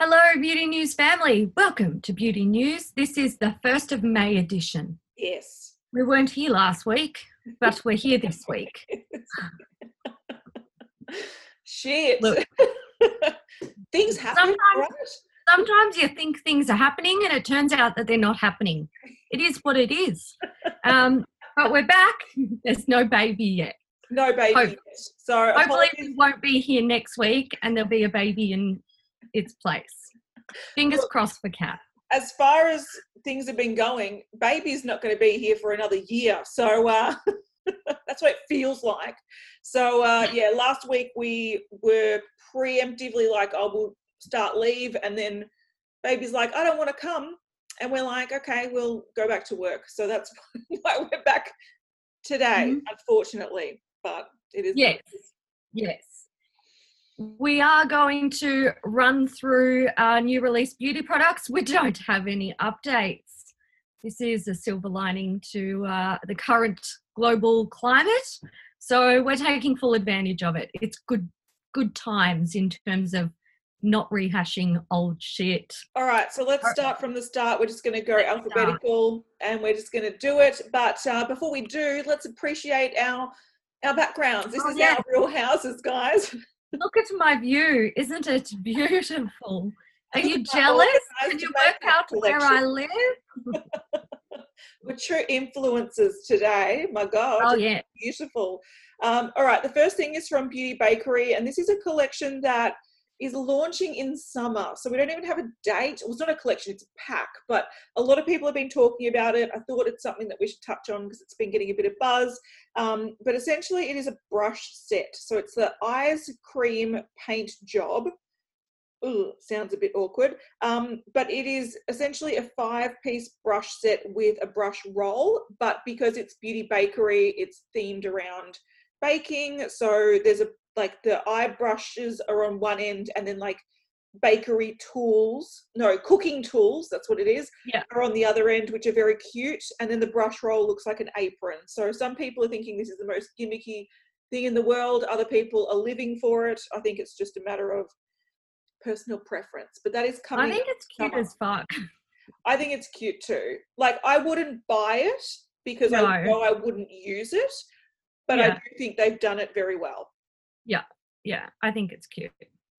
Hello, Beauty News family. Welcome to Beauty News. This is the 1st of May edition. Yes. We weren't here last week, but we're here this week. Shit. Look. Things happen. Sometimes- right? Sometimes you think things are happening and it turns out that they're not happening. It is what it is. Um, but we're back. There's no baby yet. No baby. Hope- yet. So Hopefully, apologies. we won't be here next week and there'll be a baby in its place. Fingers crossed for Cat. as far as things have been going, baby's not going to be here for another year. So uh, that's what it feels like. So uh, yeah, last week we were preemptively like, oh, we'll start leave, and then baby's like, I don't want to come, and we're like, okay, we'll go back to work. So that's why we're back today, Mhm. unfortunately. But it is. Yes. Yes. We are going to run through our new release beauty products. We don't have any updates. This is a silver lining to uh, the current global climate. So we're taking full advantage of it. It's good good times in terms of not rehashing old shit. All right, so let's start from the start. We're just going to go Let's start. alphabetical, and we're just going to do it. But uh, before we do, let's appreciate our our backgrounds. This Oh, is yeah. our real houses, guys. Look at my view. Isn't it beautiful? Are you jealous? Can you work out where I live? We're true influencers today. My God, Oh yeah. beautiful. Um, all right, the first thing is from Beauty Bakery, and this is a collection that is launching in summer. So we don't even have a date. Well, it's not a collection, it's a pack, but a lot of people have been talking about it. I thought it's something that we should touch on because it's been getting a bit of buzz. Um, but essentially, it is a brush set. So it's the Eyes Cream Paint Job. Ooh, sounds a bit awkward. Um, but it is essentially a five piece brush set with a brush roll. But because it's Beauty Bakery, it's themed around baking. So there's a like the eye brushes are on one end and then like bakery tools no cooking tools that's what it is Yeah. are on the other end which are very cute and then the brush roll looks like an apron so some people are thinking this is the most gimmicky thing in the world other people are living for it i think it's just a matter of personal preference but that is coming I think it's cute summer. as fuck. I think it's cute too. Like I wouldn't buy it because I know I wouldn't use it, but I do think they've done it very well. Yeah, yeah, I think it's cute.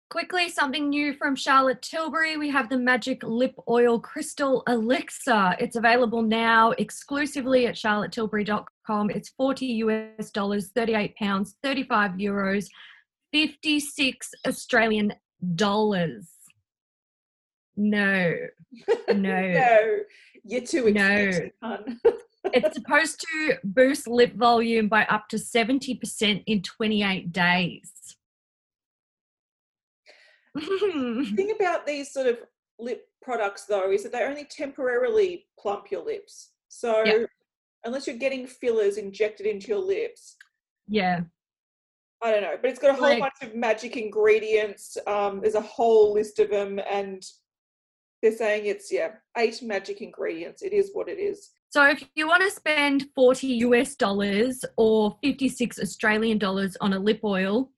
Quickly, something new from Charlotte Tilbury. We have the Magic Lip Oil Crystal Elixir. It's available now exclusively at charlottetilbury.com. It's 40 US dollars, 38 pounds, 35 euros, 56 Australian dollars. No, no. No, you're too expensive, hun. it's supposed to boost lip volume by up to 70% in 28 days. the thing about these sort of lip products though is that they only temporarily plump your lips. So Yeah. unless you're getting fillers injected into your lips, yeah. I don't know, but it's got a whole Like- bunch of magic ingredients. Um, there's a whole list of them, and they're saying it's yeah, eight magic ingredients. It is what it is. So if you want to spend 40 US dollars or 56 Australian dollars on a lip oil,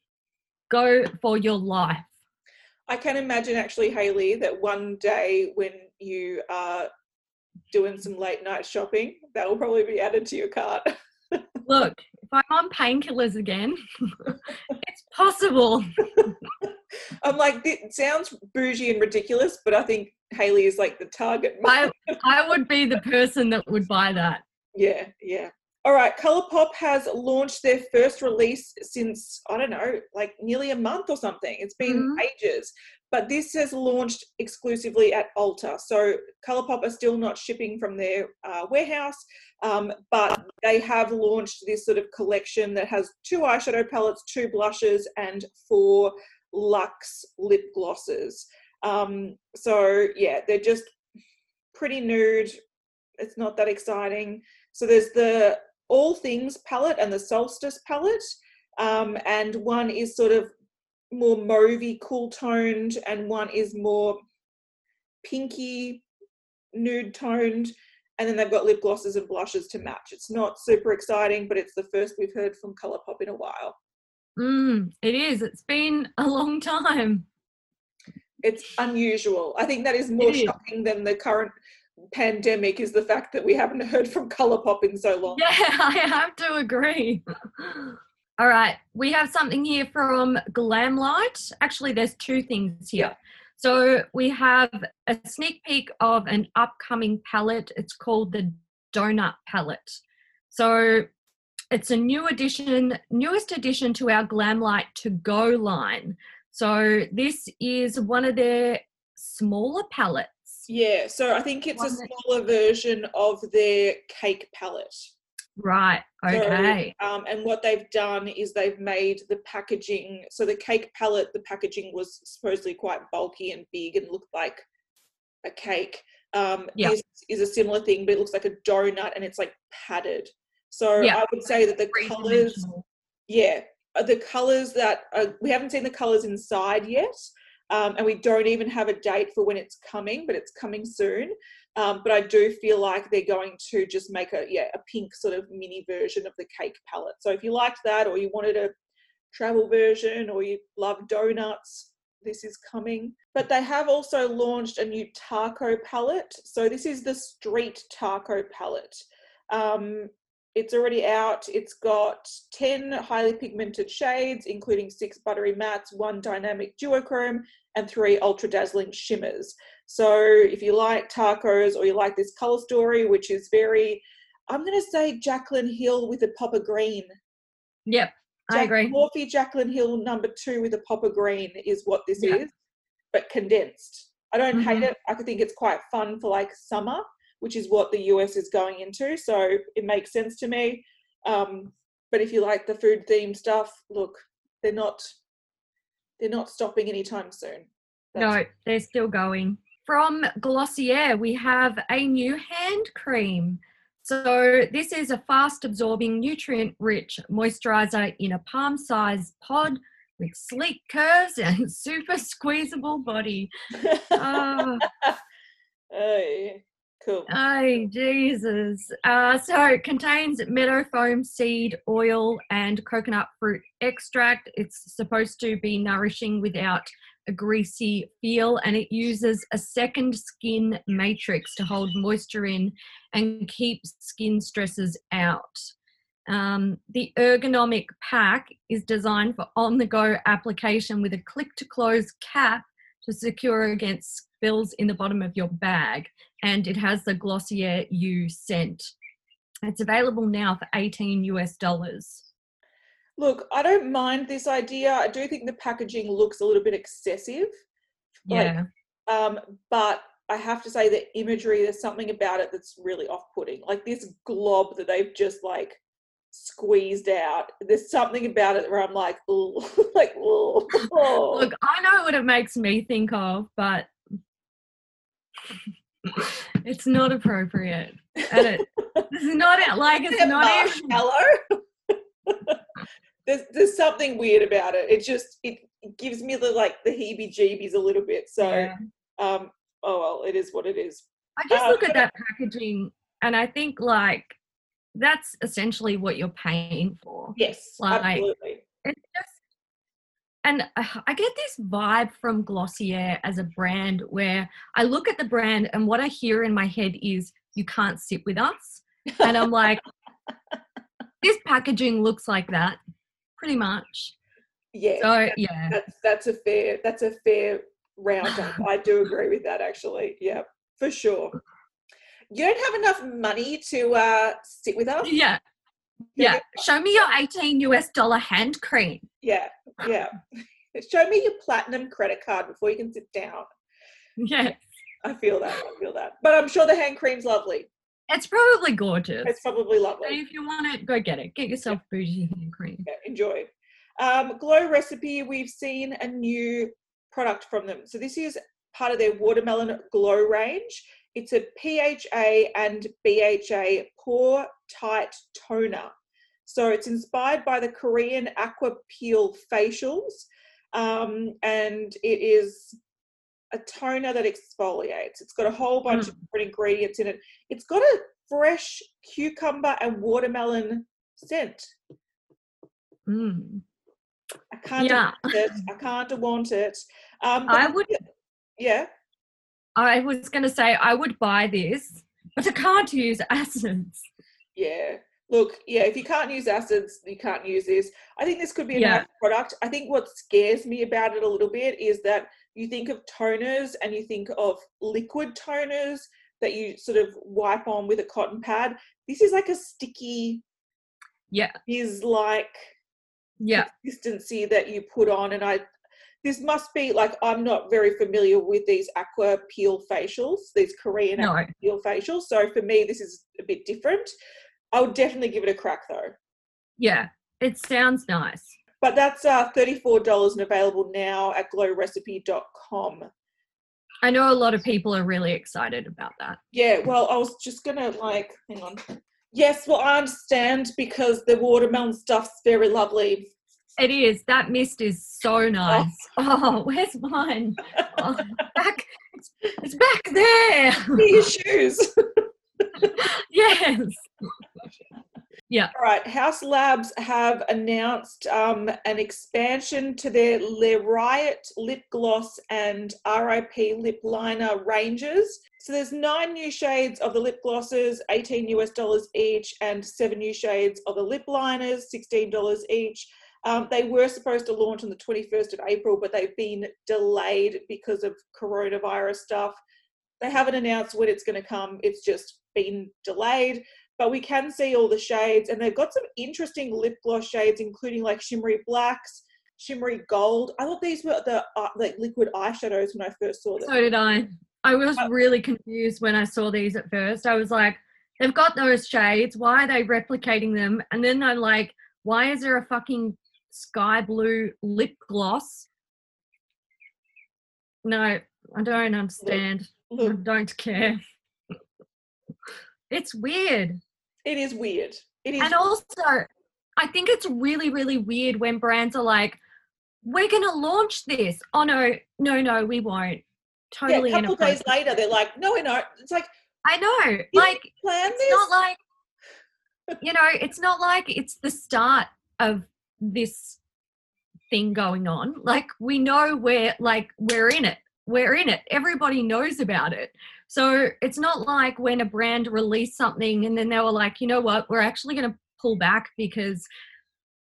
go for your life. I can imagine actually, Haley, that one day when you are doing some late night shopping, that will probably be added to your cart. Look, I'm on painkillers again, it's possible. I'm like, it sounds bougie and ridiculous, but I think Haley is like the target. I I would be the person that would buy that. Yeah, yeah. All right, ColourPop has launched their first release since, I don't know, like nearly a month or something. It's been Mhm. ages. But this has launched exclusively at Ulta. So ColourPop are still not shipping from their uh, warehouse, um, but they have launched this sort of collection that has two eyeshadow palettes, two blushes, and four luxe lip glosses. Um, so yeah, they're just pretty nude. It's not that exciting. So there's the All Things palette and the Solstice palette, um, and one is sort of more mauvey, cool toned, and one is more pinky, nude toned. And then they've got lip glosses and blushes to match. It's not super exciting, but it's the first we've heard from ColourPop in a while. Mm, it is. It's been a long time. It's unusual. I think that is more is. shocking than the current pandemic is the fact that we haven't heard from Colourpop in so long. Yeah, I have to agree. All right, we have something here from Glamlite. Actually, there's two things here. So we have a sneak peek of an upcoming palette. It's called the Donut Palette. So it's a new addition, newest addition to our Glamlite to go line. So this is one of their smaller palettes. Yeah, so I think it's a One smaller version of their cake palette. Right. So, Okay. um, and what they've done is they've made the packaging. So the cake palette, the packaging was supposedly quite bulky and big and looked like a cake. Um, Yeah. This is a similar thing, but it looks like a donut and it's like padded. So Yeah. I would say that the colors, yeah, uh, the colors that uh, we haven't seen the colors inside yet. Um, and we don't even have a date for when it's coming, but it's coming soon. Um, but I do feel like they're going to just make a yeah a pink sort of mini version of the cake palette. So if you liked that, or you wanted a travel version, or you love donuts, this is coming. But they have also launched a new taco palette. So this is the street taco palette. Um, it's already out. It's got 10 highly pigmented shades, including six buttery mattes, one dynamic duochrome, and three ultra dazzling shimmers. So if you like tacos or you like this color story, which is very, I'm going to say Jaclyn Hill with a pop of green. Yep. I agree. Morphe Jaclyn Hill number two with a pop of green is what this Yeah. is, but condensed. I don't hate Mhm. it. I could think it's quite fun for like summer, which is what the US is going into. So it makes sense to me. Um, but if you like the food themed stuff, look, they're not they're not stopping anytime soon. That's- No, they're still going. From Glossier, we have a new hand cream. So, this is a fast absorbing, nutrient rich moisturizer in a palm sized pod with sleek curves and super squeezable body. Oh, Hey, cool. oh Jesus. Uh, so, it contains meadow foam seed oil and coconut fruit extract. It's supposed to be nourishing without a greasy feel and it uses a second skin matrix to hold moisture in and keep skin stresses out. Um, the ergonomic pack is designed for on the go application with a click to close cap to secure against spills in the bottom of your bag. And it has the Glossier You scent. It's available now for 18 US dollars. Look, I don't mind this idea. I do think the packaging looks a little bit excessive. Like, Yeah. um, but I have to say the imagery, there's something about it that's really off-putting. Like this glob that they've just like squeezed out. There's something about it where I'm like, ooh, like, ooh. Look, I know what it makes me think of, but it's not appropriate. And it, this is not. Like it's a not even. marshmallow. There's there's something weird about it. It just it gives me the like the heebie-jeebies a little bit. So Yeah. um, oh well, it is what it is. I just Uh, look at that packaging and I think like that's essentially what you're paying for. Yes, Like- absolutely. It's just, and I get this vibe from Glossier as a brand where I look at the brand and what I hear in my head is, you can't sit with us. And I'm like, this packaging looks like that, pretty much. Yeah, So, yeah. that's that's a fair that's a fair roundup. I do agree with that actually. Yeah, for sure. You don't have enough money to uh, sit with us. Yeah. Yeah. Show me your 18 US dollar hand cream. Yeah, yeah. Show me your platinum credit card before you can sit down. Yeah. I feel that. I feel that. But I'm sure the hand cream's lovely. It's probably gorgeous. It's probably So lovely. if you want it, go get it. Get yourself bougie hand cream. Yeah, enjoy. Um, Glow Recipe, we've seen a new product from them. So this is part of their watermelon glow range. It's a PHA and BHA pore tight toner. So it's inspired by the Korean Aqua Peel facials, um, and it is a toner that exfoliates. It's got a whole bunch of different ingredients in it. It's got a fresh cucumber and watermelon scent. Mm. I can't Yeah. want it. I can't want it. Um, I would Yeah. I was going to say I would buy this, but I can't use acids. Yeah. Look, yeah, if you can't use acids, you can't use this. I think this could be a Yeah. nice product. I think what scares me about it a little bit is that you think of toners and you think of liquid toners that you sort of wipe on with a cotton pad. This is like a sticky, Yeah, is like yeah, consistency that you put on and i this must be like i'm not very familiar with these aqua peel facials these korean no, aqua peel facials so for me this is a bit different i would definitely give it a crack though yeah. It sounds nice. But that's uh, $34 and available now at glowrecipe.com I know a lot of people are really excited about that. yeah well i was just gonna like hang on yes well i understand because the watermelon stuff's very lovely It is. That mist is so nice. Oh, where's mine? Oh, back. It's, it's back there. your shoes yes. All right, Haus Labs have announced um, an expansion to their Le Riot lip gloss and RIP lip liner ranges. So there's nine new shades of the lip glosses, 18 US dollars each, and seven new shades of the lip liners, $16 each. Um, they were supposed to launch on the 21st of April, but they've been delayed because of coronavirus stuff. They haven't announced when it's going to come, it's just been delayed but we can see all the shades and they've got some interesting lip gloss shades including like shimmery blacks shimmery gold i thought these were the uh, like liquid eyeshadows when i first saw them So did I. I was Uh, really confused when I saw these at first. I was like, they've got those shades. Why are they replicating them? And then I'm like, why is there a fucking sky blue lip gloss? No, I don't understand. I don't care. It's weird. It is weird it is And also, I think it's really, really weird when brands are like, we're going to launch this. Oh, no, no, no, we won't. yeah, Totally a couple days later they're like no we're not it's like I know. Like, plan it's this not like, you know, it's not like it's the start of this thing going on. Like, we know we're, like, we're in it. We're in it. Everybody knows about it. So it's not like when a brand released something and then they were like, you know what, we're actually going to pull back because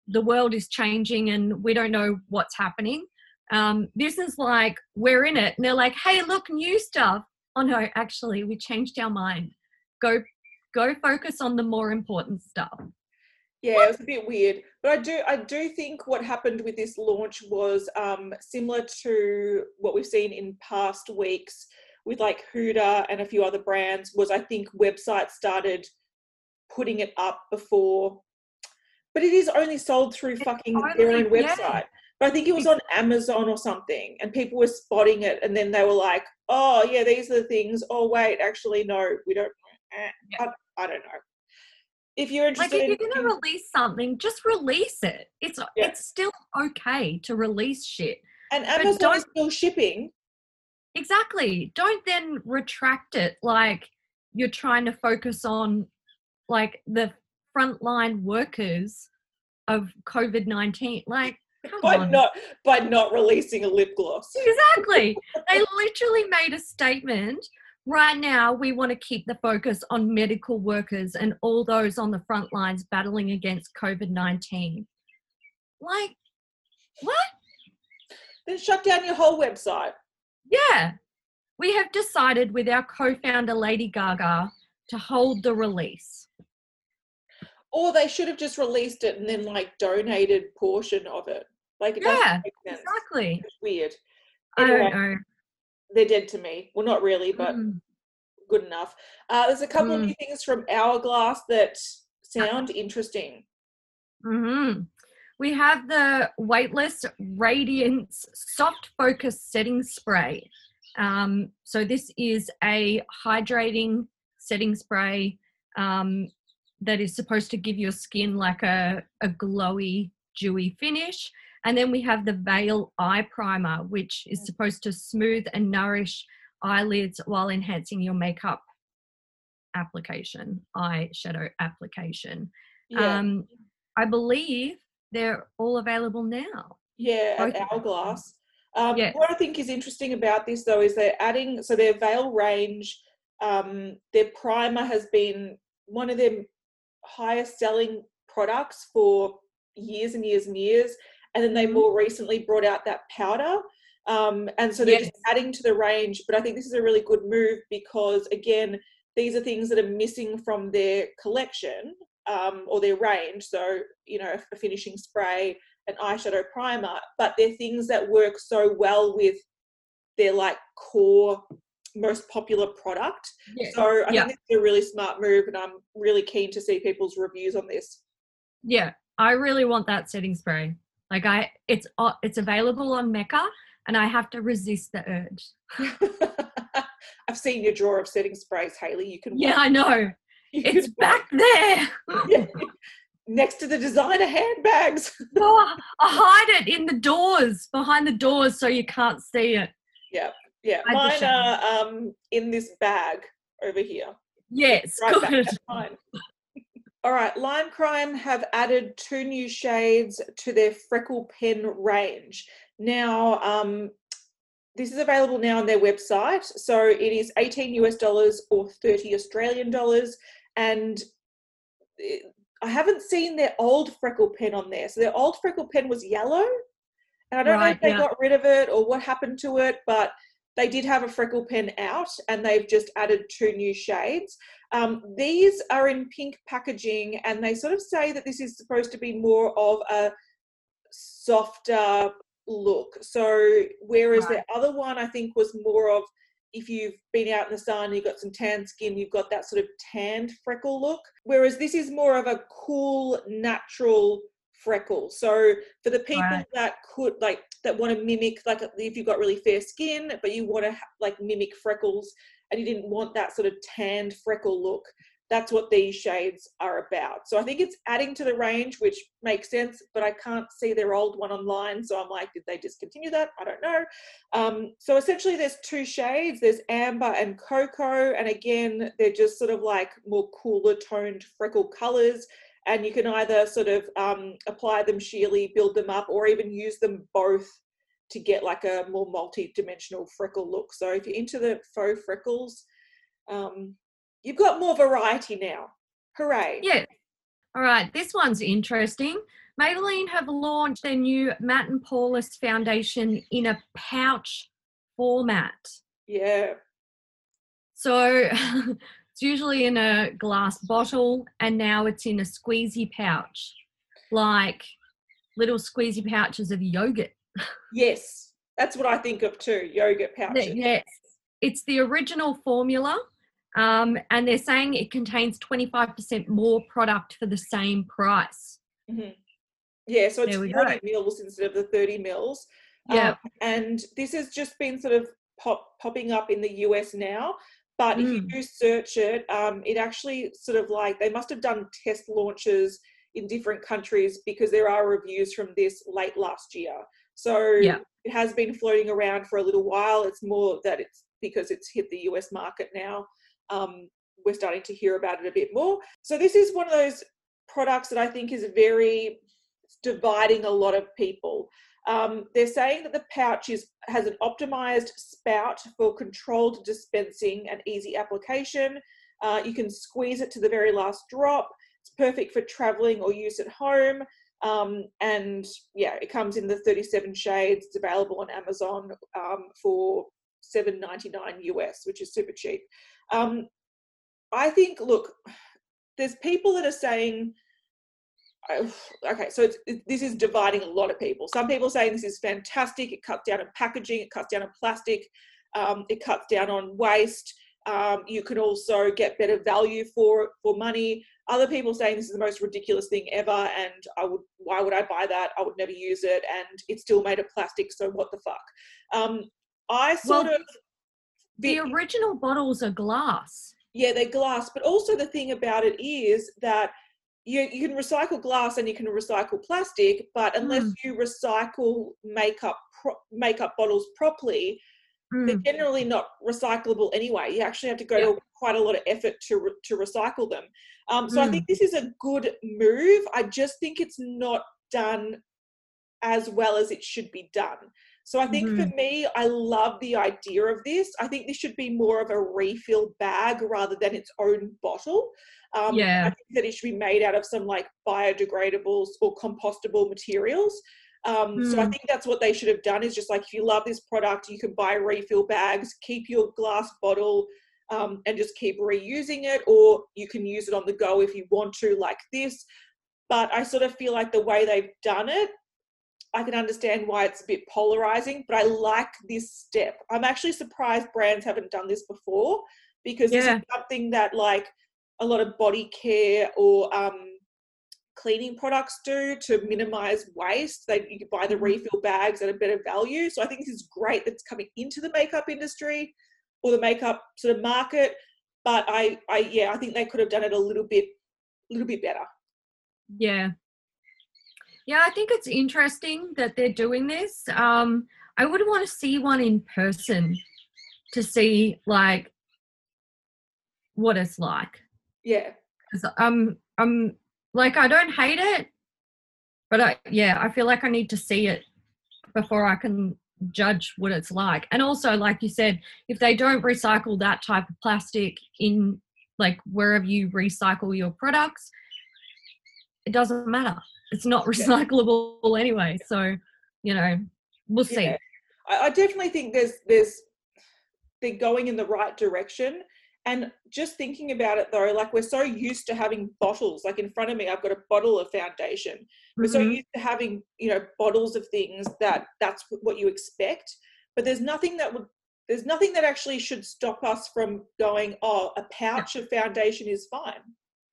the world is changing and we don't know what's happening. Um, this is like, we're in it. And they're like, hey, look, new stuff. Oh no, actually, we changed our mind. Go, go focus on the more important stuff. Yeah, it was a bit weird, but I do I do think what happened with this launch was um, similar to what we've seen in past weeks with like Huda and a few other brands. Was I think websites started putting it up before, but it is only sold through fucking their own only- yeah. website. But I think it was on Amazon or something, and people were spotting it, and then they were like, "Oh yeah, these are the things." Oh wait, actually no, we don't. eh, Yeah. I, I don't know. If you're interested, Like if you're in- gonna release something, just release it. It's Yeah. it's still okay to release shit. And Amazon is still shipping. Exactly. Don't then retract it like you're trying to focus on like the frontline workers of COVID nineteen. Like, come by on. not by not releasing a lip gloss. exactly. they literally made a statement. Right now, we want to keep the focus on medical workers and all those on the front lines battling against COVID 19. Like, what? Then shut down your whole website. Yeah. We have decided with our co founder, Lady Gaga, to hold the release. Or they should have just released it and then like donated portion of it. Like it Yeah, doesn't make sense. Exactly. It's weird. I don't know. they're dead to me. Well, not really, but Mm. good enough. Uh, there's a couple of Mm. new things from Hourglass that sound interesting. hmm We have the Weightless Radiance Soft Focus Setting Spray. Um, so this is a hydrating setting spray um, that is supposed to give your skin like a, a glowy, dewy finish. And then we have the Veil Eye Primer, which is supposed to smooth and nourish eyelids while enhancing your makeup application, eyeshadow application. Yeah, Um, I believe they're all available now. yeah, both at. Hourglass. Um, Yes. What I think is interesting about this, though, is they're adding so their veil range, um, their primer has been one of their highest selling products for years and years and years, and then they Mhm. more recently brought out that powder. Um, and so they're just adding to the range, but I think this is a really good move because again, these are things that are missing from their collection um, or their range. So, you know, a finishing spray, an eyeshadow primer, but they're things that work so well with their like core, most popular product. Yeah. So I Yeah. think it's a really smart move, and I'm really keen to see people's reviews on this. Yeah, I really want that setting spray. Like I, it's uh, it's available on Mecca, and I have to resist the urge. I've seen your drawer of setting sprays, Haley. You can Yeah, I know. It's back there. Yeah. next to the designer handbags. No, I I hide it in the doors, behind the doors, so you can't see it. Yeah, Hide mine are um, in this bag over here. Yes, Right back, good. fine. All right, Lime Crime have added two new shades to their freckle pen range. Now, um, this is available now on their website. So it is 18 US dollars or 30 Australian dollars. And it- I haven't seen their old freckle pen on there. So their old freckle pen was yellow. And I don't know if they yeah. got rid of it or what happened to it, but they did have a freckle pen out and they've just added two new shades. Um, these are in pink packaging and they sort of say that this is supposed to be more of a softer look. So, whereas the other one I think was more of if you've been out in the sun, you've got some tan skin, you've got that sort of tanned freckle look. Whereas this is more of a cool, natural freckle. So for the people Right. that could like that want to mimic, like if you've got really fair skin, but you want to like mimic freckles, and you didn't want that sort of tanned freckle look, that's what these shades are about. So I think it's adding to the range, which makes sense, but I can't see their old one online. So I'm like, did they discontinue that? I don't know. Um, so essentially, there's two shades there's amber and cocoa. And again, they're just sort of like more cooler toned freckle colors. And you can either sort of um, apply them sheerly, build them up, or even use them both to get like a more multi-dimensional freckle look. So if you're into the faux freckles, um, you've got more variety now. Hooray! Yeah. All right, this one's interesting. Maybelline have launched their new Matte and Poreless foundation in a pouch format. Yeah. So it's usually in a glass bottle, and now it's in a squeezy pouch, like little squeezy pouches of yogurt. Yes, that's what I think of too. Yogurt pouches. Yes, it's the original formula, um, and they're saying it contains 25% more product for the same price. Mhm. Yeah, so it's There we 40 go. mils instead of the 30 mils. Yeah. Um, and this has just been sort of pop, popping up in the US now. But if you Mm. do search it, um, it actually sort of like they must have done test launches in different countries because there are reviews from this late last year. So Yeah. it has been floating around for a little while. It's more that it's because it's hit the US market now. Um, we're starting to hear about it a bit more. So this is one of those products that I think is very dividing a lot of people. Um, they're saying that the pouch is has an optimized spout for controlled dispensing and easy application. Uh, you can squeeze it to the very last drop. It's perfect for traveling or use at home. Um, and yeah, it comes in the 37 shades. It's available on Amazon um, for 7.99 US, which is super cheap. Um, I think, look, there's people that are saying, okay, so it's, it, this is dividing a lot of people. Some people are saying this is fantastic. It cuts down on packaging, it cuts down on plastic, um, it cuts down on waste. Um, you can also get better value for for money. Other people saying this is the most ridiculous thing ever, and I would why would I buy that? I would never use it, and it's still made of plastic. So what the fuck? Um, I sort Well, of The original bottles are glass. yeah, they're glass, but also the thing about it is that you, you can recycle glass and you can recycle plastic, but unless Mm. you recycle makeup pro- makeup bottles properly, they're Mm, generally not recyclable anyway. You actually have to go Yeah. to quite a lot of effort to re- to recycle them. Um, so I Mm. think this is a good move. I just think it's not done as well as it should be done. So I think Mhm. for me, I love the idea of this. I think this should be more of a refill bag rather than its own bottle. Um, Yeah. I think that it should be made out of some like biodegradables or compostable materials. Um, So I Mm. think that's what they should have done is just like if you love this product, you can buy refill bags, keep your glass bottle, um, and just keep reusing it, or you can use it on the go if you want to, like this. But I sort of feel like the way they've done it, I can understand why it's a bit polarizing, but I like this step. I'm actually surprised brands haven't done this before because this Yeah. is something that like a lot of body care or um, cleaning products do to minimize waste. They you can buy the Mhm. refill bags at a better value. So I think this is great that's coming into the makeup industry or the makeup sort of market. But I, I yeah, I think they could have done it a little bit, a little bit better. Yeah. Yeah, I think it's interesting that they're doing this. Um, I would want to see one in person to see like what it's like. Yeah, I'm I'm like I don't hate it, but I yeah, I feel like I need to see it before I can judge what it's like. And also, like you said, if they don't recycle that type of plastic in like wherever you recycle your products, it doesn't matter. It's not Yeah. recyclable anyway. So, you know, we'll see. Yeah. I, I definitely think there's there's they're going in the right direction. And just thinking about it though, like we're so used to having bottles. Like in front of me, I've got a bottle of foundation. We're so Mhm. used to having, you know, bottles of things that that's what you expect. But there's nothing that would there's nothing that actually should stop us from going, oh, a pouch of foundation is fine.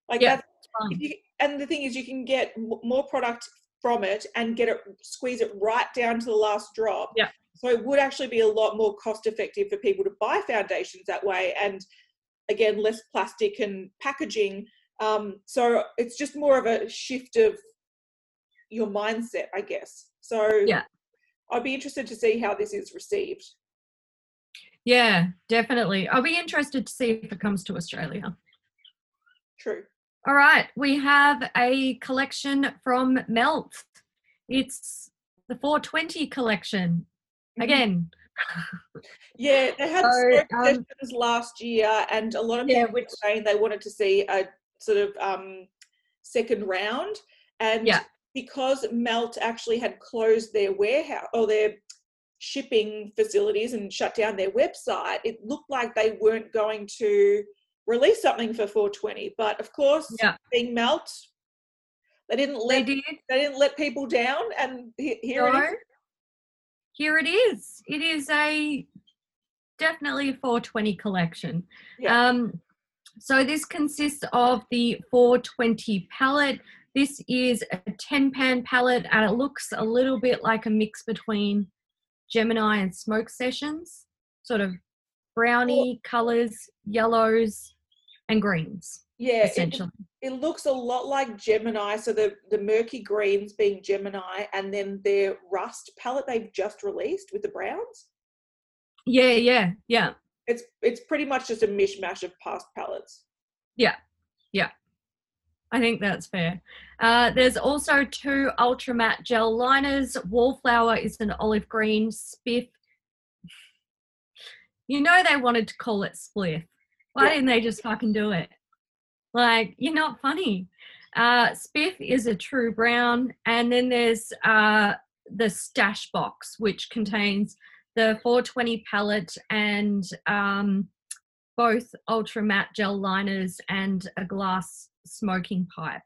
Like Yeah, that's it's fine. if you, and the thing is, you can get more product from it and get it, squeeze it right down to the last drop. Yeah. So it would actually be a lot more cost effective for people to buy foundations that way, and again, less plastic and packaging. Um, so it's just more of a shift of your mindset, I guess. So Yeah. I'd be interested to see how this is received. Yeah, definitely. I'll be interested to see if it comes to Australia. True. All right, we have a collection from Melt. It's the 420 collection. Mhm. Again, Yeah, they had So, um, last year, and a lot of Yeah, people were saying they wanted to see a sort of um, second round. And Yeah. because Melt actually had closed their warehouse or their shipping facilities and shut down their website, it looked like they weren't going to release something for 420. But of course, Yeah. being Melt, they didn't they let did. they didn't let people down, and he- here it No. is. Here it is. It is a definitely a 420 collection. Yeah. Um, so this consists of the 420 palette. This is a 10 pan palette and it looks a little bit like a mix between Gemini and Smoke Sessions, sort of brownie colors, yellows, and greens, Yeah, it- essentially. it looks a lot like Gemini. So the the murky greens being Gemini, and then their rust palette they've just released with the browns. Yeah, yeah, yeah. It's it's pretty much just a mishmash of past palettes. Yeah, yeah. I think that's fair. Uh, there's also two ultra matte gel liners. Wallflower is an olive green. Spiff. You know they wanted to call it spliff. Why didn't they just fucking do it? Like, you're not funny. Uh, Spiff is a true brown. And then there's uh, the stash box, which contains the 420 palette and um, both ultra matte gel liners and a glass smoking pipe.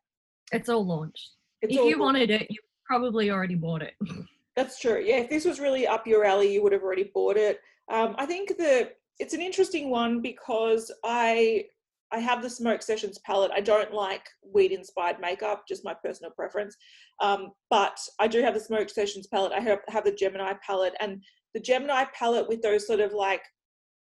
It's all launched. It's if all you wanted it, you probably already bought it. That's true. Yeah, if this was really up your alley, you would have already bought it. Um, I think the it's an interesting one because I I have the Smoke Sessions palette. I don't like weed inspired makeup, just my personal preference. Um, but I do have the Smoke Sessions palette. I have, have the Gemini palette, and the Gemini palette with those sort of like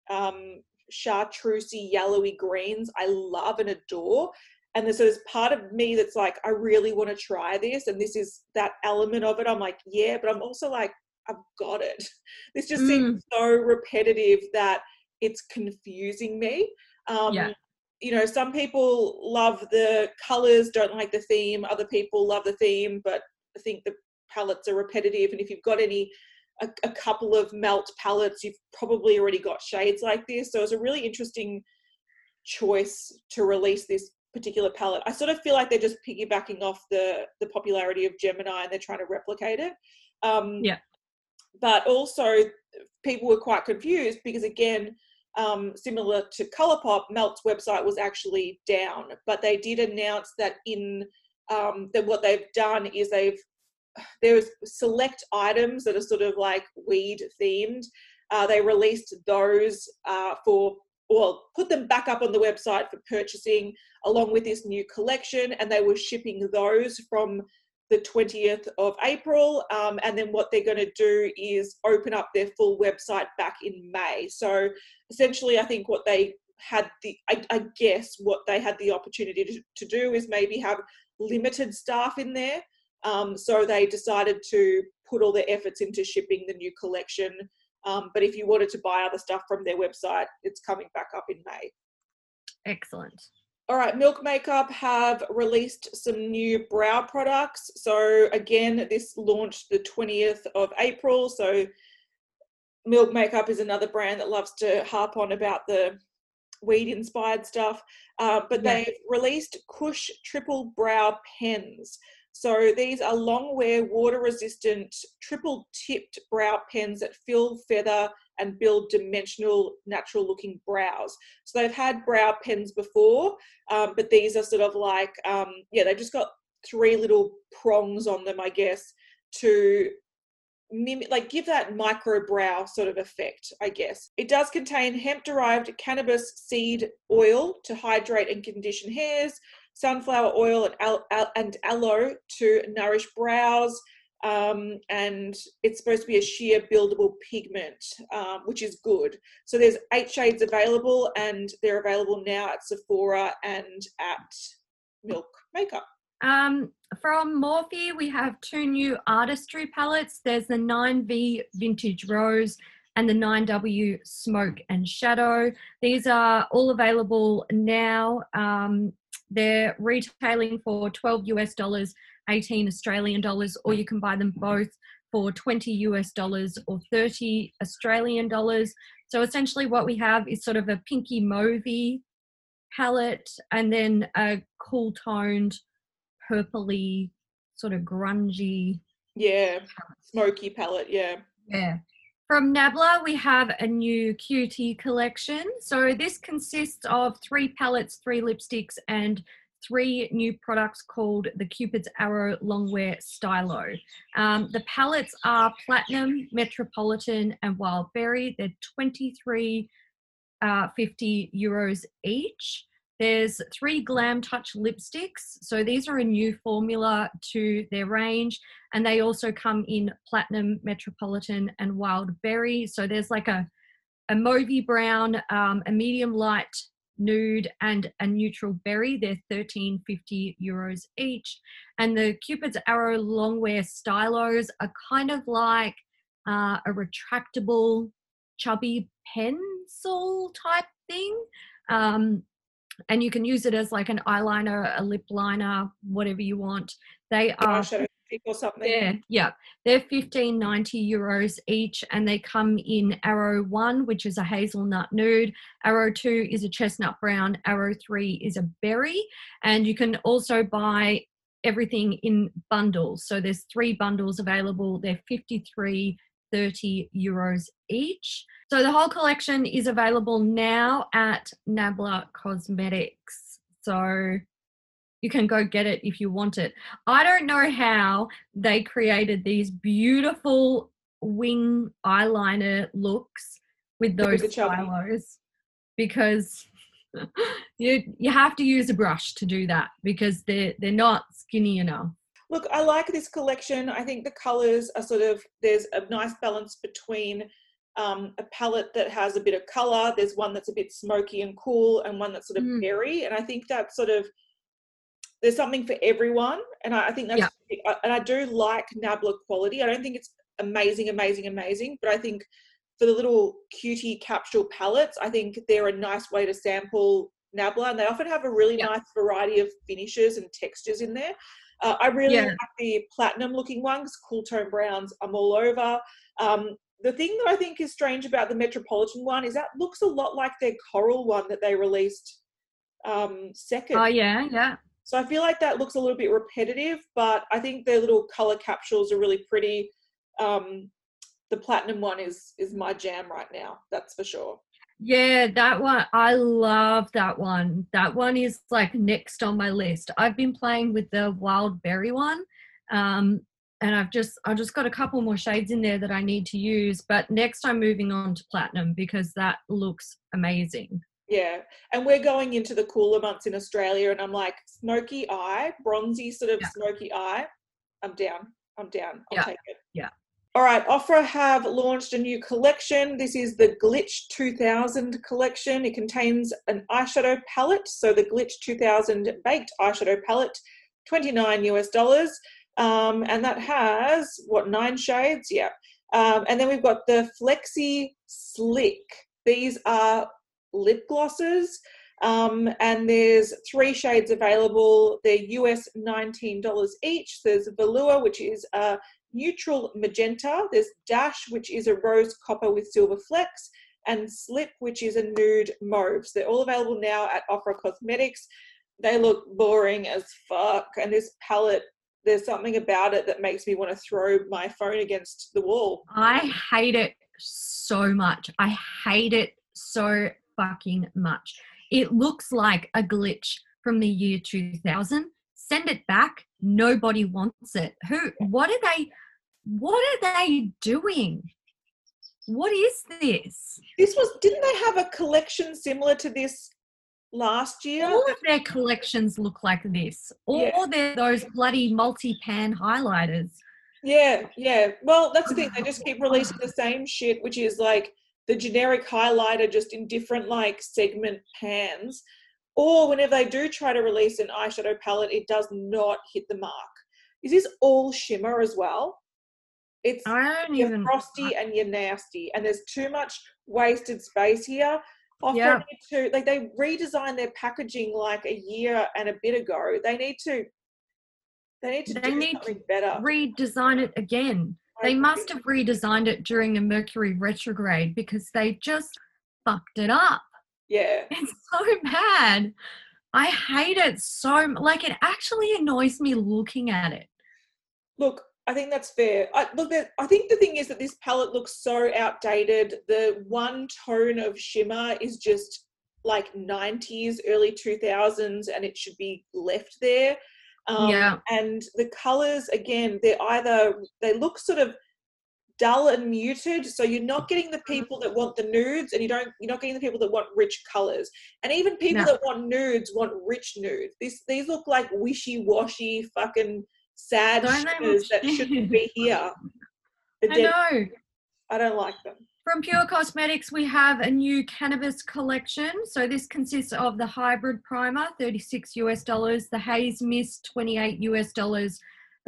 um, chartreusey, yellowy greens, I love and adore. And there's, there's part of me that's like, I really want to try this, and this is that element of it. I'm like, yeah, but I'm also like, I've got it. This just seems so repetitive that it's confusing me. Um, Yeah. You know, some people love the colors, don't like the theme. Other people love the theme, but I think the palettes are repetitive. And if you've got any a, a couple of melt palettes, you've probably already got shades like this. So it's a really interesting choice to release this particular palette. I sort of feel like they're just piggybacking off the the popularity of Gemini and they're trying to replicate it. Um, yeah. But also, people were quite confused because again, um, similar to ColourPop, Melt's website was actually down, but they did announce that in um, that what they've done is they've there's select items that are sort of like weed themed. Uh, they released those uh, for well, put them back up on the website for purchasing along with this new collection, and they were shipping those from the 20th of April. Um, and then what they're going to do is open up their full website back in May. So essentially, I think what they had the, I, I guess, what they had the opportunity to, to, do is maybe have limited staff in there. Um, so they decided to put all their efforts into shipping the new collection um, but if you wanted to buy other stuff from their website, it's coming back up in May. Excellent. All right, Milk Makeup have released some new brow products. So again, this launched the 20th of April. So Milk Makeup is another brand that loves to harp on about the weed inspired stuff. Uh, but yeah. they've released Kush Triple Brow Pens. So these are long wear, water resistant, triple tipped brow pens that fill, feather, and build dimensional, natural looking brows. So they've had brow pens before, um, but these are sort of like, um, yeah, they've just got three little prongs on them, I guess, to mimic, like give that micro brow sort of effect, I guess. It does contain hemp derived cannabis seed oil to hydrate and condition hairs, sunflower oil and, al- al- and aloe to nourish brows. Um, and it's supposed to be a sheer buildable pigment, um, which is good. So there's eight shades available, and they're available now at Sephora and at Milk Makeup. Um, from Morphe, we have two new artistry palettes. There's the 9V Vintage Rose and the 9W Smoke and Shadow. These are all available now. Um, they're retailing for 12 US dollars, 18 Australian dollars, or you can buy them both for 20 US dollars or 30 Australian dollars. So essentially, what we have is sort of a pinky mauvey palette and then a cool toned, purpley, sort of grungy. Yeah, smoky palette. Yeah. Yeah. From Nabla, we have a new Cutie collection. So this consists of three palettes, three lipsticks, and three new products called the Cupid's Arrow Longwear Stylo. Um, the palettes are Platinum, Metropolitan, and Wild Berry. They're 23 uh, 50 euros each. There's three Glam Touch lipsticks. So these are a new formula to their range. And they also come in Platinum, Metropolitan, and Wild Berry. So there's like a, a mauvey brown, um, a medium light nude, and a neutral berry. They're 13.50 euros each. And the Cupid's Arrow Longwear Stylos are kind of like uh, a retractable, chubby pencil type thing. Um, and you can use it as like an eyeliner, a lip liner, whatever you want. They are or something. Yeah, yeah. They're fifteen ninety euros each, and they come in Arrow One, which is a hazelnut nude. Arrow Two is a chestnut brown. Arrow Three is a berry, and you can also buy everything in bundles. So there's three bundles available. They're fifty three 30 euros each. So the whole collection is available now at Nabla Cosmetics. So you can go get it if you want it. I don't know how they created these beautiful wing eyeliner looks with those stylos because you you have to use a brush to do that because they're they're not skinny enough. Look, I like this collection. I think the colors are sort of, there's a nice balance between um, a palette that has a bit of color, there's one that's a bit smoky and cool, and one that's sort of mm. berry. And I think that sort of, there's something for everyone. And I, I think that's, yeah. and I do like Nabla quality. I don't think it's amazing, amazing, amazing, but I think for the little cutie capsule palettes, I think they're a nice way to sample Nabla, and they often have a really yeah. nice variety of finishes and textures in there. Uh, I really Yeah. like the platinum looking ones, cool tone browns. I'm all over. Um, the thing that I think is strange about the Metropolitan one is that looks a lot like their coral one that they released um, second. Oh yeah, yeah. So I feel like that looks a little bit repetitive, but I think their little color capsules are really pretty. Um, the platinum one is is my jam right now. That's for sure. Yeah, that one. I love that one. That one is like next on my list. I've been playing with the wild berry one. Um, and I've just I've just got a couple more shades in there that I need to use. But next I'm moving on to platinum because that looks amazing. Yeah, and we're going into the cooler months in Australia, and I'm like smoky eye, bronzy sort of Yeah. smoky eye. I'm down. I'm down. I'll Yeah, take it. yeah. All right, Ofra have launched a new collection. This is the Glitch 2000 collection. It contains an eyeshadow palette. So the Glitch 2000 baked eyeshadow palette, 29 US dollars. Um, and that has, what, nine shades? Yeah. Um, and then we've got the Flexi Slick. These are lip glosses. Um, and there's three shades available. They're US $19 each. There's Velour, which is a neutral magenta. There's Dash, which is a rose copper with silver flecks, and Slip, which is a nude mauve. So they're all available now at Ofra Cosmetics. They look boring as fuck. And this palette, there's something about it that makes me want to throw my phone against the wall. I hate it so much. I hate it so fucking much. It looks like a glitch from the year 2000. Send it back. Nobody wants it. Who? What are they? What are they doing? What is this? This was, didn't they have a collection similar to this last year? All of their collections look like this. Or Yeah. they're those bloody multi-pan highlighters. Yeah, yeah. Well, that's the thing. They just keep releasing the same shit, which is like the generic highlighter just in different like segment pans. Or whenever they do try to release an eyeshadow palette, it does not hit the mark. Is this all shimmer as well? It's you're even. frosty and you're nasty, and there's too much wasted space here. Often Yeah. to like they redesigned their packaging like a year and a bit ago. They need to they need to They do need something better. redesign it again. They must have redesigned it during a Mercury retrograde because they just fucked it up. Yeah. It's so bad. I hate it so like it actually annoys me looking at it. Look, I think that's fair. I, look, I think the thing is that this palette looks so outdated. The one tone of shimmer is just like 90s, early 2000s, and it should be left there. Um, Yeah. And the colors, again, they're either, they look sort of dull and muted so you're not getting the people that want the nudes and you don't you're not getting the people that want rich colors and even people No. that want nudes want rich nudes this these look like wishy-washy fucking sad shimmers that shouldn't be here I know. I don't like them From Pure Cosmetics, we have a new cannabis collection. So this consists of the hybrid primer, 36 US dollars, the haze mist, 28 US dollars,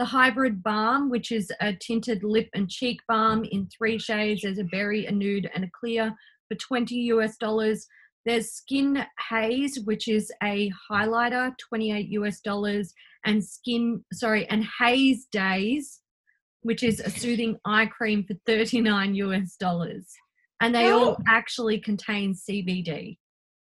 the hybrid balm, which is a tinted lip and cheek balm in three shades. There's a berry, a nude, and a clear for 20 US dollars. There's Skin Haze, which is a highlighter, 28 US dollars, and Skin, sorry, and Haze Days, which is a soothing eye cream for 39 US dollars. And they all actually contain CBD.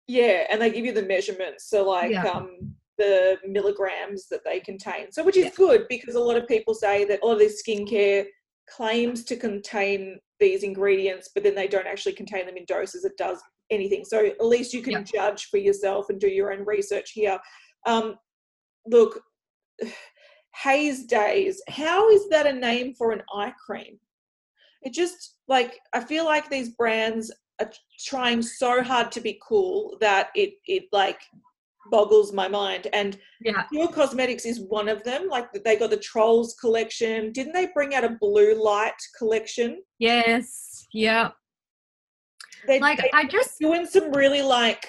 yeah and they give you the measurements so like Yeah. um the milligrams that they contain so which is Yeah. good because a lot of people say that a lot of this skincare claims to contain these ingredients but then they don't actually contain them in doses that does anything so at least you can Yeah. judge for yourself and do your own research here um look haze days how is that a name for an eye cream it just like i feel like these brands are trying so hard to be cool that it it like boggles my mind and Yeah. Pure Cosmetics is one of them. Like they got the Trolls collection. Didn't they bring out a blue light collection? Yes. Yeah. They, Like they I just doing some really like,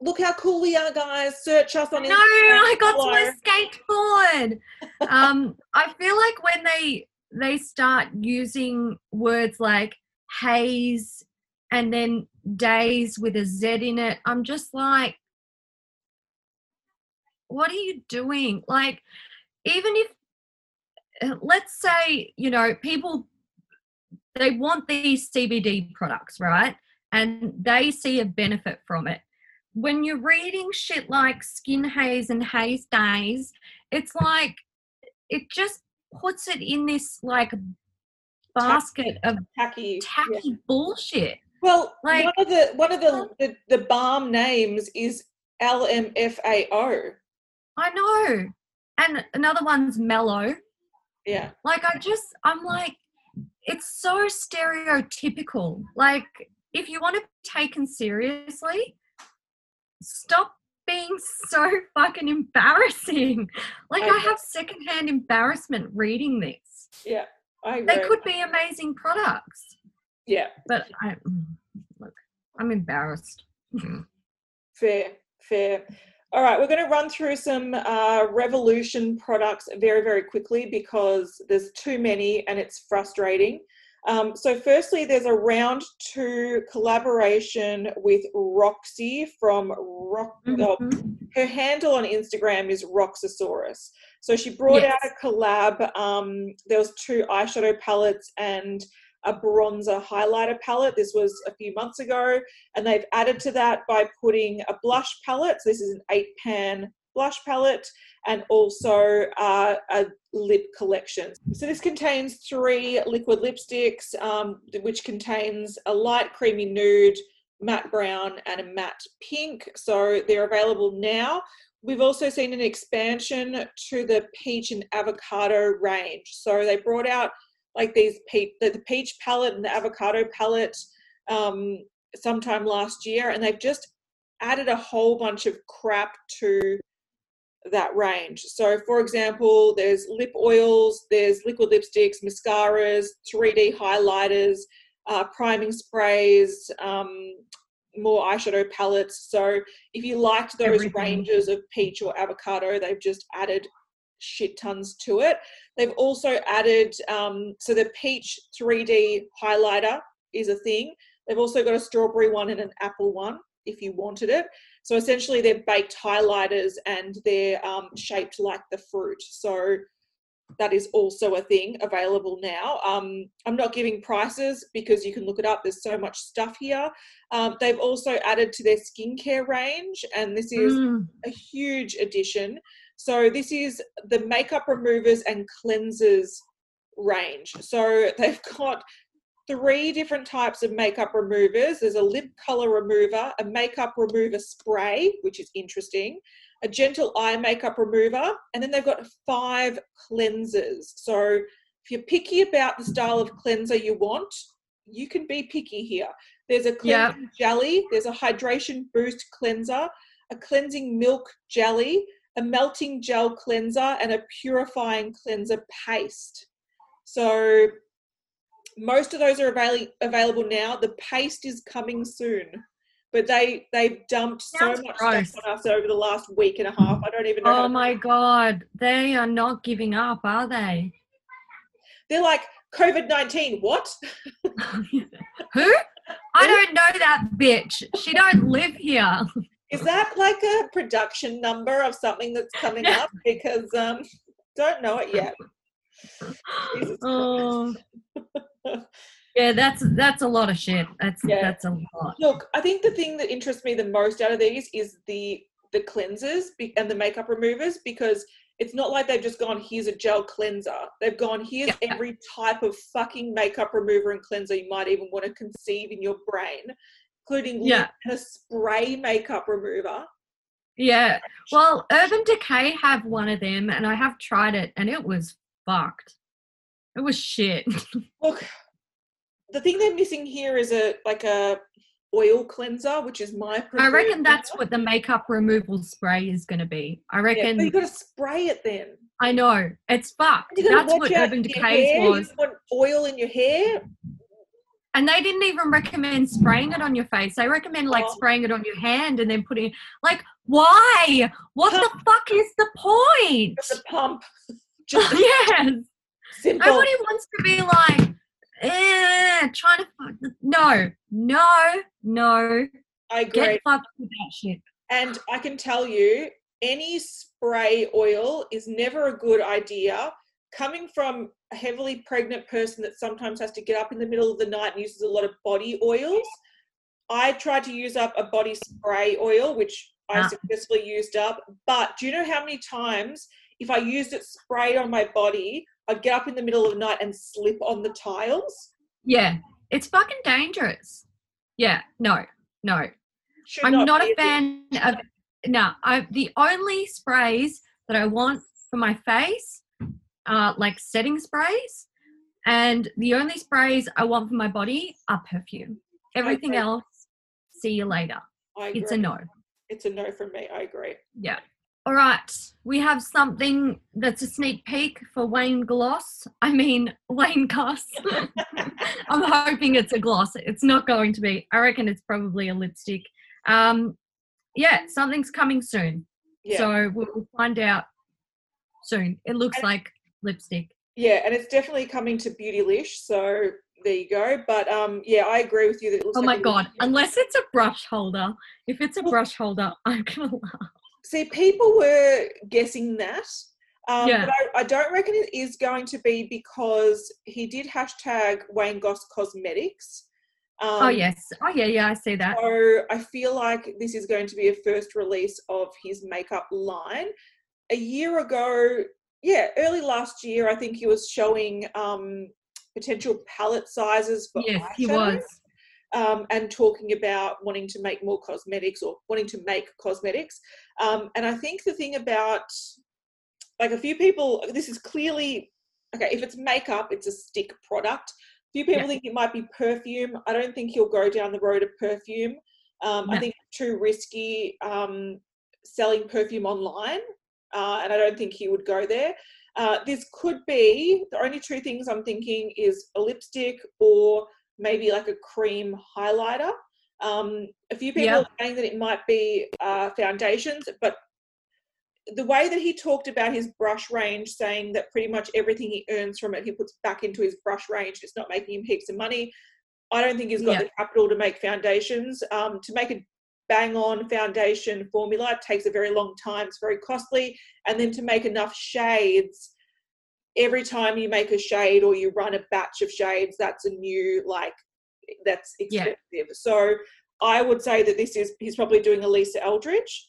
look how cool we are, guys. Search us on No, Instagram. I got to my skateboard. um, I feel like when they they start using words like haze and then days with a Z in it, I'm just like, what are you doing? Like, even if uh, let's say you know people they want these CBD products, right? And they see a benefit from it. When you're reading shit like Skin Haze and Haze Days, it's like it just puts it in this like basket of Tacky. tacky yeah. bullshit. Well, Like- one of the one of the, the the balm names is LMFAO. I know. And another one's mellow. Yeah. Like I just I'm like it's so stereotypical. Like if you want to be taken seriously, stop being so fucking embarrassing. Like I I have secondhand embarrassment reading this. Yeah. I agree. They could be amazing products, Yeah. but I mm, look, I'm embarrassed. Fair, fair. All right, we're going to run through some uh, Revolution products very, very quickly because there's too many and it's frustrating. Um, so, firstly, there's a round two collaboration with Roxy from Rock. oh, Mhm. her handle on Instagram is Roxxsaurus. So she brought Yes. out a collab. Um, there was two eyeshadow palettes and a bronzer highlighter palette. This was a few months ago, and they've added to that by putting a blush palette. So this is an eight pan blush palette, and also uh, a lip collection. So this contains three liquid lipsticks, um, which contains a light creamy nude, matte brown, and a matte pink. So they're available now. We've also seen an expansion to the peach and avocado range. So they brought out like these peach, the, the peach palette and the avocado palette um, sometime last year, and they've just added a whole bunch of crap to that range. So, for example, there's lip oils, there's liquid lipsticks, mascaras, 3D highlighters, uh, priming sprays, um, more eyeshadow palettes. So, if you liked those Everything. ranges of peach or avocado, they've just added shit tons to it. They've also added, um, so the peach 3D highlighter is a thing. They've also got a strawberry one and an apple one if you wanted it. So essentially, they're baked highlighters and they're um, shaped like the fruit. So that is also a thing available now. Um, I'm not giving prices because you can look it up. There's so much stuff here. Um, they've also added to their skincare range, and this is Mm. a huge addition. So this is the makeup removers and cleansers range. So they've got three different types of makeup removers. There's a lip color remover, a makeup remover spray, which is interesting, a gentle eye makeup remover, and then they've got five cleansers. So if you're picky about the style of cleanser you want, you can be picky here. There's a Yep. cleansing jelly, there's a hydration boost cleanser, a cleansing milk jelly, a melting gel cleanser, and a purifying cleanser paste. So most of those are avail- available now. The paste is coming soon, but they they've dumped so much gross. stuff on us over the last week and a half. I don't even know. Oh my god, they are not giving up, are they? They're like COVID nineteen. What? Who? I don't know that bitch. She don't live here. Is that like a production number of something that's coming up? Because um, don't know it yet. Oh. Yeah, that's that's a lot of shit. That's Yeah. that's a lot. Look, I think the thing that interests me the most out of these is the the cleansers and the makeup removers because it's not like they've just gone here's a gel cleanser. They've gone here's Yeah. every type of fucking makeup remover and cleanser you might even want to conceive in your brain, including Yeah. a spray makeup remover. Yeah. Well, Urban Decay have one of them, and I have tried it, and it was fucked. It was shit. Look, the thing they're missing here is a like a oil cleanser, which is my I reckon that's what the makeup removal spray is going to be. I Yeah, reckon. but you got to spray it then. I know it's fucked. That's what Urban your Decay's you was, want oil in your hair. And they didn't even recommend spraying it on your face. They recommend like Oh. spraying it on your hand and then putting like why? What the fuck is the point? A pump. Just yes. simple. Nobody wants to be like, eh, trying to. No, no, no. I agree. Get fucked with that shit. and I can tell you, any spray oil is never a good idea. Coming from a heavily pregnant person that sometimes has to get up in the middle of the night and uses a lot of body oils, I tried to use up a body spray oil, which I Ah. successfully used up. But do you know how many times if I used it sprayed on my body, I'd get up in the middle of the night and slip on the tiles? Yeah, it's fucking dangerous. Yeah, no, no. Should I'm not be a fan of no. I the only sprays that I want for my face are like setting sprays, and the only sprays I want for my body are perfume. Everything else, see you later. It's a no. It's a no from me. I agree. Yeah. All right, we have something that's a sneak peek for Wayne Gloss. I mean Wayne Goss. I'm hoping it's a gloss. It's not going to be. I reckon it's probably a lipstick. Um, yeah, something's coming soon. Yeah. So we'll we'll find out soon. It looks And- like lipstick. Yeah, and it's definitely coming to Beautylish. So there you go. But um, yeah, I agree with you that it looks Oh like my god! lipstick. Unless it's a brush holder. If it's a brush holder, I'm gonna laugh. See, people were guessing that. Um, Yeah. But I, I don't reckon it is going to be because he did hashtag Wayne Goss Cosmetics. Um, oh yes. Oh yeah, yeah. I see that. So I feel like this is going to be a first release of his makeup line. A year ago, yeah, early last year, I think he was showing um, potential palette sizes for Yes, he was. um, and talking about wanting to make more cosmetics or wanting to make cosmetics. Um, and I think the thing about like a few people, this is clearly okay. If it's makeup, it's a stick product. A few people Yeah. think it might be perfume. I don't think he'll go down the road of perfume. Um, I think it's too risky um, selling perfume online, uh, and I don't think he would go there. Uh, this could be the only two things I'm thinking is a lipstick or maybe like a cream highlighter. Um, a few people Yeah. are saying that it might be uh, foundations, but the way that he talked about his brush range, saying that pretty much everything he earns from it, he puts back into his brush range. It's not making him heaps of money. I don't think he's got Yeah. the capital to make foundations. Um, to make a bang on foundation formula it takes a very long time. It's very costly. And then to make enough shades, every time you make a shade or you run a batch of shades, that's a new, like, that's Yeah. expensive. So I would say that this is, he's probably doing a Lisa Eldridge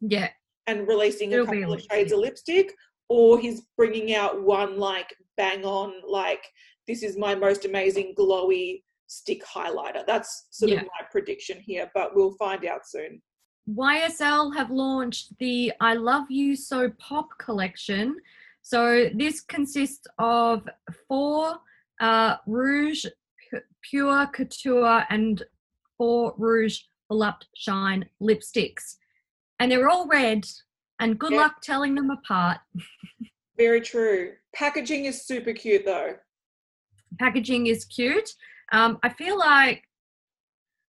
Yeah. and releasing a It'll be couple a of shades of lipstick, or he's bringing out one like bang on, like this is my most amazing glowy stick highlighter. That's sort Yeah. of my prediction here, but we'll find out soon. YSL have launched the I Love You So Pop collection. So this consists of four uh, Rouge Pu- Pure Couture and four Rouge Volupte Shine lipsticks. And they're all red, and good Yeah. luck telling them apart. Very true. Packaging is super cute though. Packaging is cute. Um, I feel like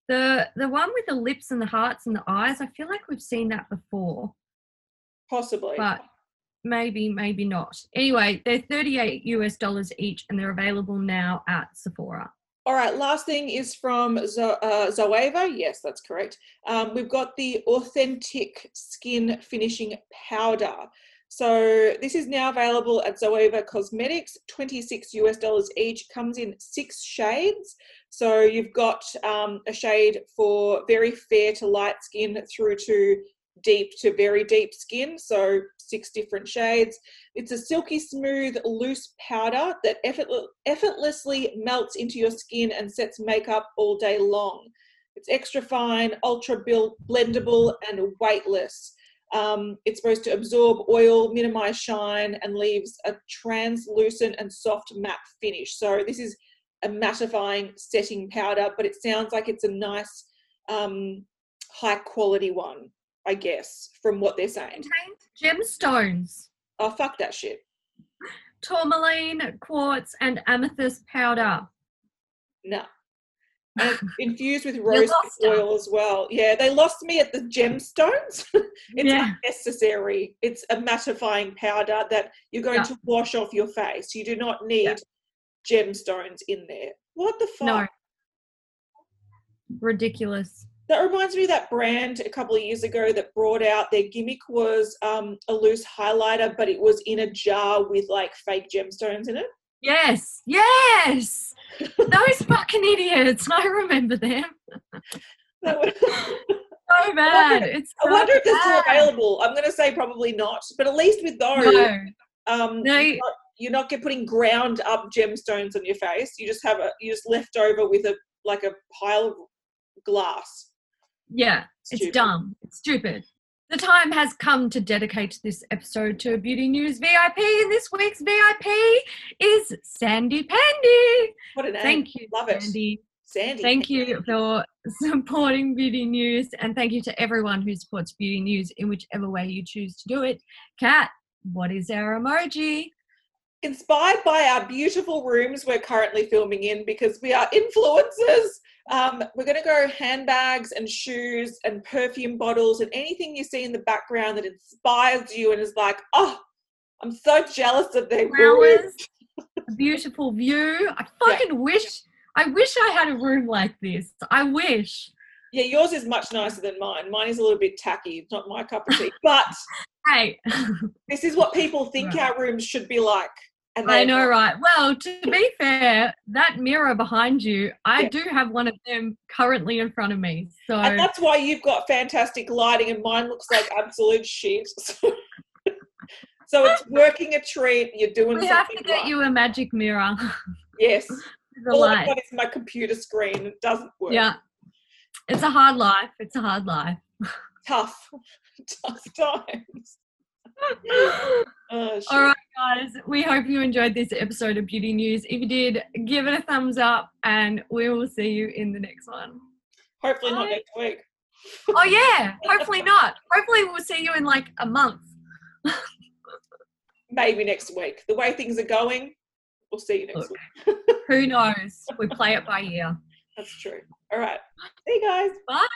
the the one with the lips and the hearts and the eyes, I feel like we've seen that before. Possibly. but maybe maybe not anyway they're 38 us dollars each and they're available now at sephora All right, last thing is from Zo- uh, Zoeva. Yes, that's correct. Um, we've got the Authentic Skin Finishing Powder. So this is now available at Zoeva Cosmetics, 26 US dollars each. Comes in six shades. So you've got um, a shade for very fair to light skin through to deep to very deep skin. So six different shades. It's a silky smooth, loose powder that effortless, effortlessly melts into your skin and sets makeup all day long. It's extra fine, ultra bil- blendable, and weightless. Um, it's supposed to absorb oil, minimize shine, and leaves a translucent and soft matte finish. So this is a mattifying setting powder, but it sounds like it's a nice, um, high quality one, I guess, from what they're saying. gemstones Oh, fuck that shit. tourmaline quartz and amethyst powder No. Infused with rose oil as well. Yeah, they lost me at the gemstones. it's yeah unnecessary. It's a mattifying powder that you're going Yeah. to wash off your face. You do not need Yeah. gemstones in there. What the fuck? no ridiculous That reminds me of that brand a couple of years ago that brought out their gimmick was um, a loose highlighter, but it was in a jar with like fake gemstones in it. Yes, yes. Those fucking idiots. I remember them. That was- So bad. It's I so wonder if they're still available. I'm going to say probably not, but at least with those, No, um, No. you're not, you're not get putting ground up gemstones on your face. You just have a you just left over with a like a pile of glass. yeah, it's dumb. It's stupid. The time has come to dedicate this episode to Beauty News VIP, and this week's VIP is Sandy Pandy. What a name! Thank you, Love it. Sandy. Sandy. Thank you for supporting Beauty News, and thank you to everyone who supports Beauty News in whichever way you choose to do it. Kat, what is our emoji? Inspired by our beautiful rooms we're currently filming in because we are influencers. Um, we're going to go handbags and shoes and perfume bottles and anything you see in the background that inspires you and is like, oh, I'm so jealous of their rooms. Flowers, beautiful view. I fucking wish, I wish I had a room like this. I wish. Yeah, yours is much nicer than mine. Mine is a little bit tacky. It's not my cup of tea. But Hey, this is what people think Right. our rooms should be like. And I know, right? Well, to be fair, that mirror behind you, I Yeah. do have one of them currently in front of me. So And that's why you've got fantastic lighting and mine looks like absolute shit. So, it's working a treat. You're doing we have to get right. you a magic mirror. Yes. All light. I've got is my computer screen. It doesn't work. Yeah. It's a hard life. It's a hard life. Tough. Tough times. Oh. All right, guys. We hope you enjoyed this episode of Beauty News. If you did, give it a thumbs up and we will see you in the next one. Hopefully not Bye. next week. Oh, yeah. Hopefully not. Hopefully, we'll see you in like a month. Maybe next week. The way things are going, we'll see you next Look. week. Who knows? We play it by ear. That's true. All right. See you guys. Bye.